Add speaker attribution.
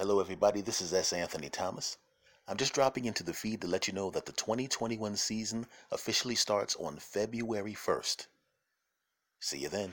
Speaker 1: Hello, everybody. This is S. Anthony Thomas. I'm just dropping into the feed to let you know that the 2021 season officially starts on February 1st. See you then.